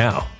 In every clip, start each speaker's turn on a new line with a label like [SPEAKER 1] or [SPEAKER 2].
[SPEAKER 1] now.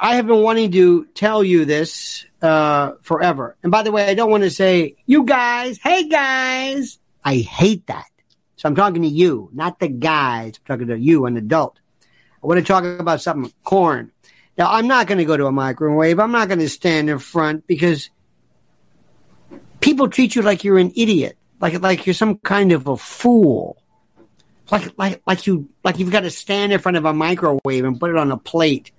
[SPEAKER 2] I have been wanting to tell you this uh, forever. And by the way, I don't want to say, you guys, hey guys. I hate that. So I'm talking to you, not the guys. I'm talking to you, an adult. I want to talk about something corn. Now, I'm not going to go to a microwave. I'm not going to stand in front because people treat you like you're an idiot, like like you're some kind of a fool, like like like you like you've got to stand in front of a microwave and put it on a plate.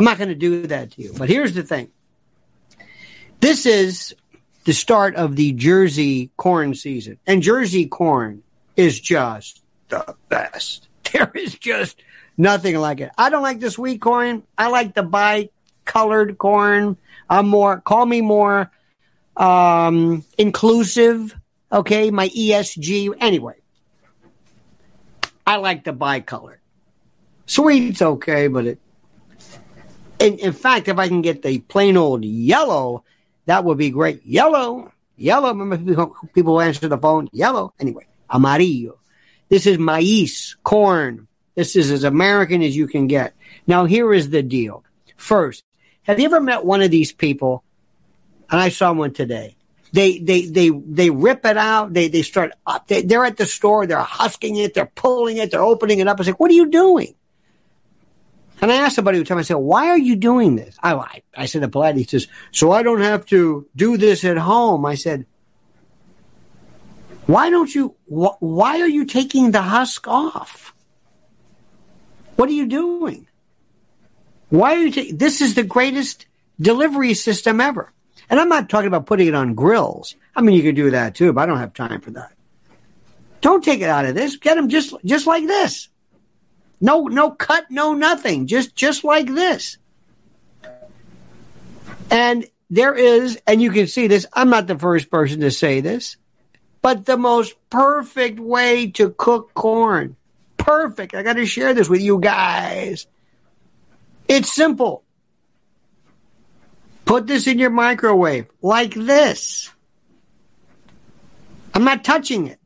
[SPEAKER 2] I'm not going to do that to you. But here's the thing. This is the start of the Jersey corn season. And Jersey corn is just the best. There is just nothing like it. I don't like the sweet corn. I like the bi colored corn. I'm more, call me more um, inclusive. Okay. My ESG. Anyway, I like the bicolor. Sweet's okay, but it. In, in fact, if I can get the plain old yellow, that would be great. Yellow, yellow. Remember people, answer the phone. Yellow. Anyway, amarillo. This is maize, corn. This is as American as you can get. Now, here is the deal. First, have you ever met one of these people? And I saw one today. They they they they rip it out. They they start. They, they're at the store. They're husking it. They're pulling it. They're opening it up. I say, "What are you doing?" And I asked somebody who told me, I said, "Why are you doing this?" I I, I said too polite. He says, "So I don't have to do this at home." I said, "Why don't you? Wh- why are you taking the husk off? What are you doing?" Why are you taking this is the greatest delivery system ever. And I'm not talking about putting it on grills. I mean, you can do that too, but I don't have time for that. Don't take it out of this. Get them just, just like this. No, no cut, no nothing. Just, just like this. And there is, and you can see this. I'm not the first person to say this, but the most perfect way to cook corn. Perfect. I got to share this with you guys. It's simple. Put this in your microwave like this. I'm not touching it.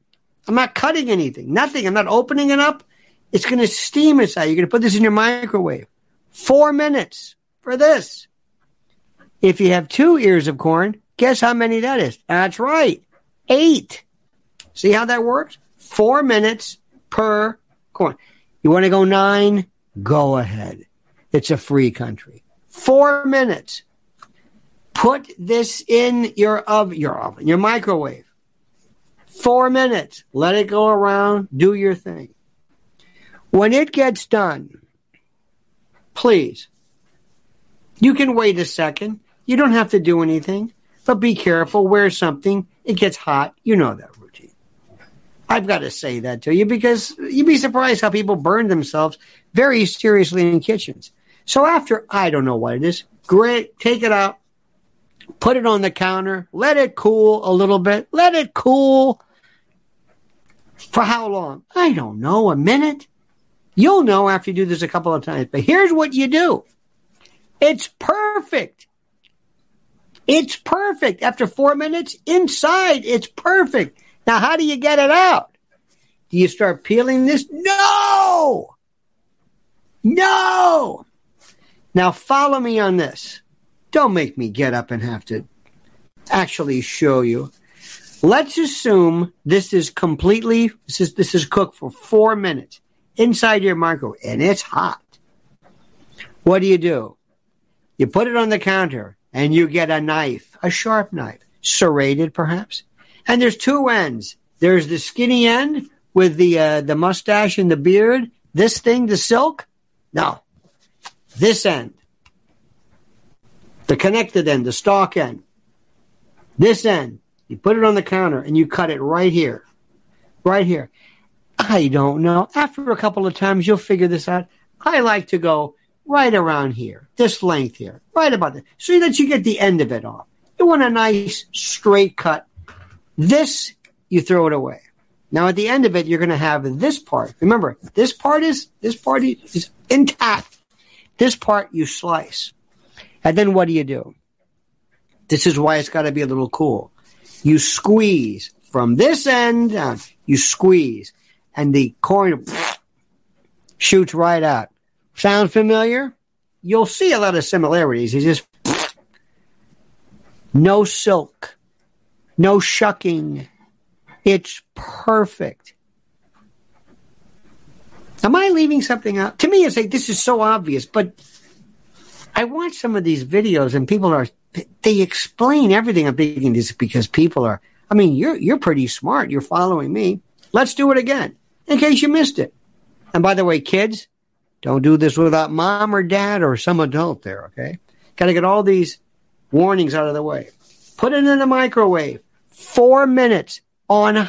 [SPEAKER 2] I'm not cutting anything. Nothing. I'm not opening it up. It's going to steam inside. You're going to put this in your microwave. Four minutes for this. If you have two ears of corn, guess how many that is? That's right. Eight. See how that works? Four minutes per corn. You want to go nine? Go ahead. It's a free country. Four minutes. Put this in your oven, your oven, your microwave. Four minutes. Let it go around. Do your thing. When it gets done, please, you can wait a second. You don't have to do anything, but be careful. Wear something. It gets hot. You know that routine. I've got to say that to you because you'd be surprised how people burn themselves very seriously in kitchens. So after, I don't know what it is, great, take it out, put it on the counter, let it cool a little bit, let it cool. For how long? I don't know, a minute? You'll know after you do this a couple of times. But here's what you do. It's perfect. It's perfect. After four minutes inside, it's perfect. Now, how do you get it out? Do you start peeling this? No! No! Now, follow me on this. Don't make me get up and have to actually show you. Let's assume this is completely, this is, this is cooked for four minutes inside your microwave and it's hot. What do you do? You put it on the counter and you get a knife, a sharp knife, serrated perhaps. And there's two ends. There's the skinny end with the uh, the mustache and the beard. This thing, the silk. No, this end, the connected end, the stalk end. This end, you put it on the counter and you cut it right here, right here. I don't know. After a couple of times, you'll figure this out. I like to go right around here, this length here, right about this, so that you get the end of it off. You want a nice straight cut. This, you throw it away. Now at the end of it, you're going to have this part. Remember, this part is, this part is intact. This part you slice. And then what do you do? This is why it's got to be a little cool. You squeeze from this end down. You squeeze and the corn shoots right out. Sound familiar? You'll see a lot of similarities. It's just no silk, no shucking. It's perfect. Am I leaving something out? To me, it's like this is so obvious, but I watch some of these videos and people are they explain everything. I'm thinking this because people are. I mean, you're you're pretty smart. You're following me. Let's do it again in case you missed it. And by the way, kids, don't do this without mom or dad or some adult there, okay? Got to get all these warnings out of the way. Put it in the microwave. Four minutes on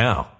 [SPEAKER 1] now.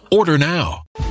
[SPEAKER 3] Order now.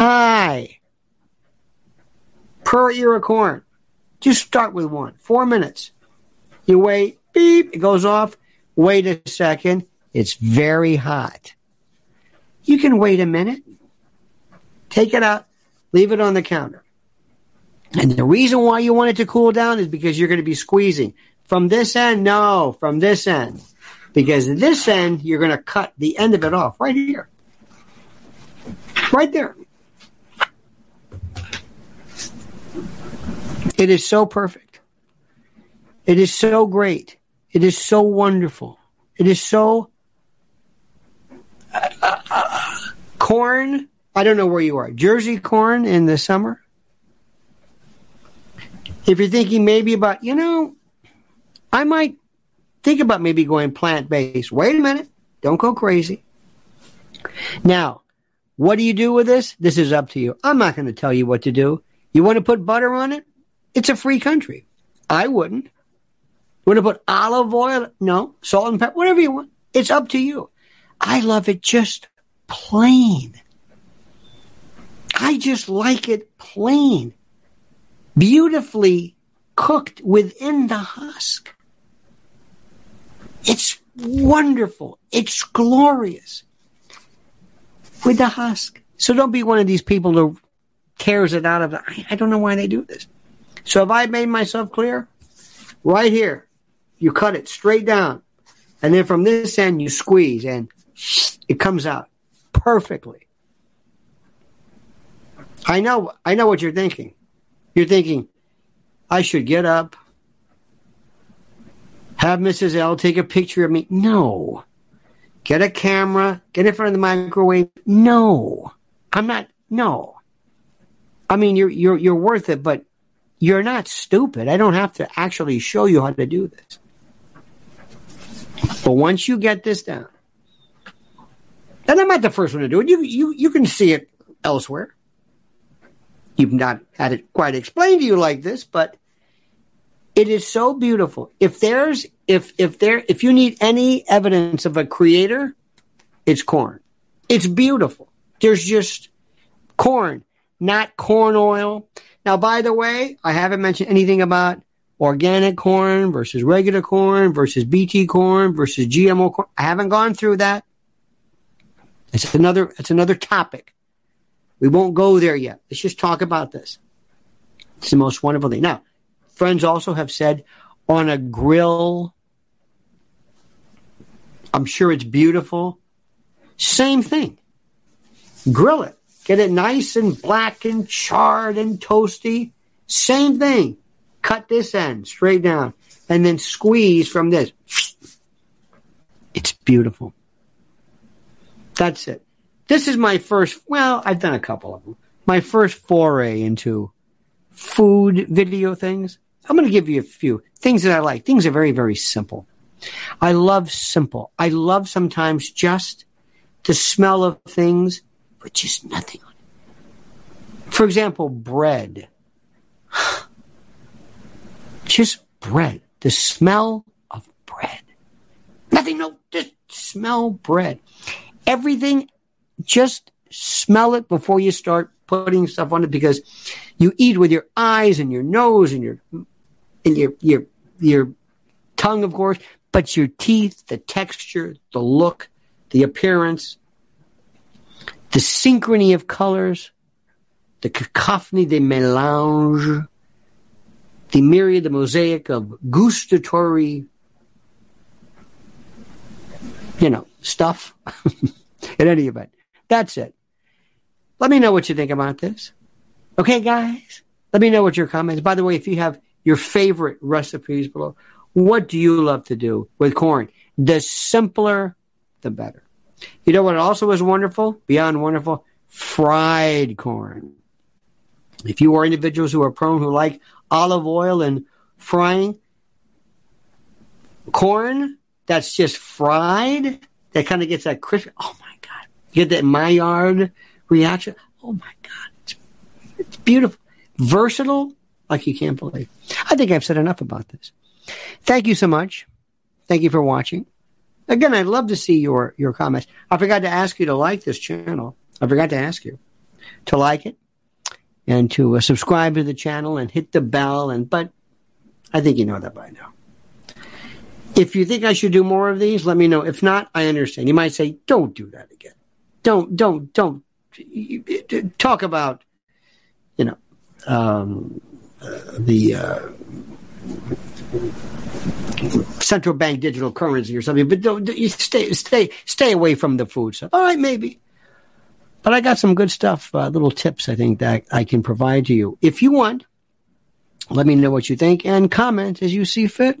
[SPEAKER 2] Hi. Per ear of corn. Just start with one. Four minutes. You wait, beep, it goes off. Wait a second. It's very hot. You can wait a minute. Take it out, leave it on the counter. And the reason why you want it to cool down is because you're going to be squeezing. From this end, no, from this end. Because this end, you're going to cut the end of it off right here. Right there. It is so perfect. It is so great. It is so wonderful. It is so uh, uh, corn. I don't know where you are. Jersey corn in the summer. If you're thinking maybe about, you know, I might think about maybe going plant based. Wait a minute. Don't go crazy. Now, what do you do with this? This is up to you. I'm not going to tell you what to do. You want to put butter on it? It's a free country. I wouldn't. Want to put olive oil? No. Salt and pepper? Whatever you want. It's up to you. I love it just plain. I just like it plain. Beautifully cooked within the husk. It's wonderful. It's glorious with the husk. So don't be one of these people who tears it out of it. I, I don't know why they do this. So have I made myself clear? Right here, you cut it straight down. And then from this end, you squeeze and it comes out perfectly. I know, I know what you're thinking. You're thinking, I should get up, have Mrs. L take a picture of me. No. Get a camera, get in front of the microwave. No. I'm not, no. I mean, you're, you're, you're worth it, but you're not stupid. I don't have to actually show you how to do this. But once you get this down, and I'm not the first one to do it. You, you, you can see it elsewhere. You've not had it quite explained to you like this, but it is so beautiful. If there's if if there if you need any evidence of a creator, it's corn. It's beautiful. There's just corn, not corn oil. Now, by the way, I haven't mentioned anything about organic corn versus regular corn versus BT corn versus GMO corn. I haven't gone through that. It's another it's another topic. We won't go there yet. Let's just talk about this. It's the most wonderful thing. Now, friends also have said on a grill, I'm sure it's beautiful. Same thing. Grill it. Get it nice and black and charred and toasty. Same thing. Cut this end straight down and then squeeze from this. It's beautiful. That's it. This is my first, well, I've done a couple of them. My first foray into food video things. I'm going to give you a few things that I like. Things are very, very simple. I love simple. I love sometimes just the smell of things with just nothing on it. For example, bread. just bread. The smell of bread. Nothing, no, just smell bread everything, just smell it before you start putting stuff on it because you eat with your eyes and your nose and your and your your your tongue, of course, but your teeth, the texture, the look, the appearance, the synchrony of colors, the cacophony, the melange, the myriad, the mosaic of gustatory, you know, stuff. In any event, that's it. Let me know what you think about this. Okay, guys? Let me know what your comments. By the way, if you have your favorite recipes below, what do you love to do with corn? The simpler, the better. You know what also is wonderful? Beyond wonderful? Fried corn. If you are individuals who are prone who like olive oil and frying corn that's just fried, that kind of gets that crisp. Oh my God. You get that Maillard reaction. Oh my God. It's, it's beautiful. Versatile like you can't believe. I think I've said enough about this. Thank you so much. Thank you for watching. Again, I'd love to see your, your comments. I forgot to ask you to like this channel. I forgot to ask you to like it and to uh, subscribe to the channel and hit the bell. And but I think you know that by now. If you think I should do more of these, let me know. If not, I understand. You might say, don't do that again. Don't, don't, don't talk about, you know, um, the uh, central bank digital currency or something. But don't you stay, stay, stay away from the food stuff. All right, maybe. But I got some good stuff, uh, little tips I think that I can provide to you. If you want, let me know what you think and comment as you see fit.